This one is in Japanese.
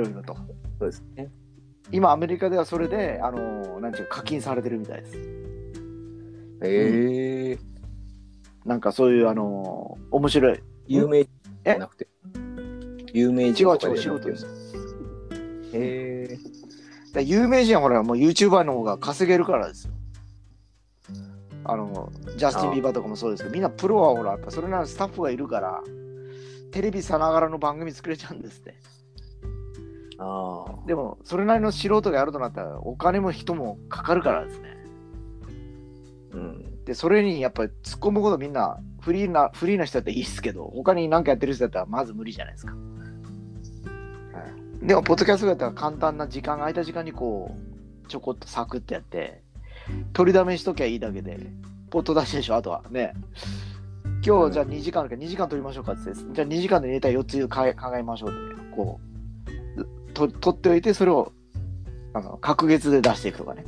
ろいろと。そうですね。今、アメリカではそれで、あの、なんていうか課金されてるみたいです。ええなんかそういう、あの、面白い。有名じえゃなくて。有名違う人違う、じゃなくて素人です。へえで有名人はほら、もう YouTuber の方が稼げるからですよ。あの、ジャスティン・ビーバーとかもそうですけど、みんなプロはほら、やっぱそれなりのスタッフがいるから、テレビさながらの番組作れちゃうんですって。ああ。でも、それなりの素人がやるとなったら、お金も人もかかるからですね。うん。で、それにやっぱり突っ込むことみんな、フリーな、フリーな人だったらいいですけど、他に何かやってる人だったらまず無理じゃないですか。でも、ポッドキャストだったら簡単な時間、空いた時間にこう、ちょこっとサクってやって、取りだめしときゃいいだけで、ポット出しでしょ、あとはね。今日じゃあ2時間あるから2時間取りましょうかって言って、じゃあ2時間でネタ4つ考え考えましょうで、こう、と取っておいて、それを、あの、隔月で出していくとかね。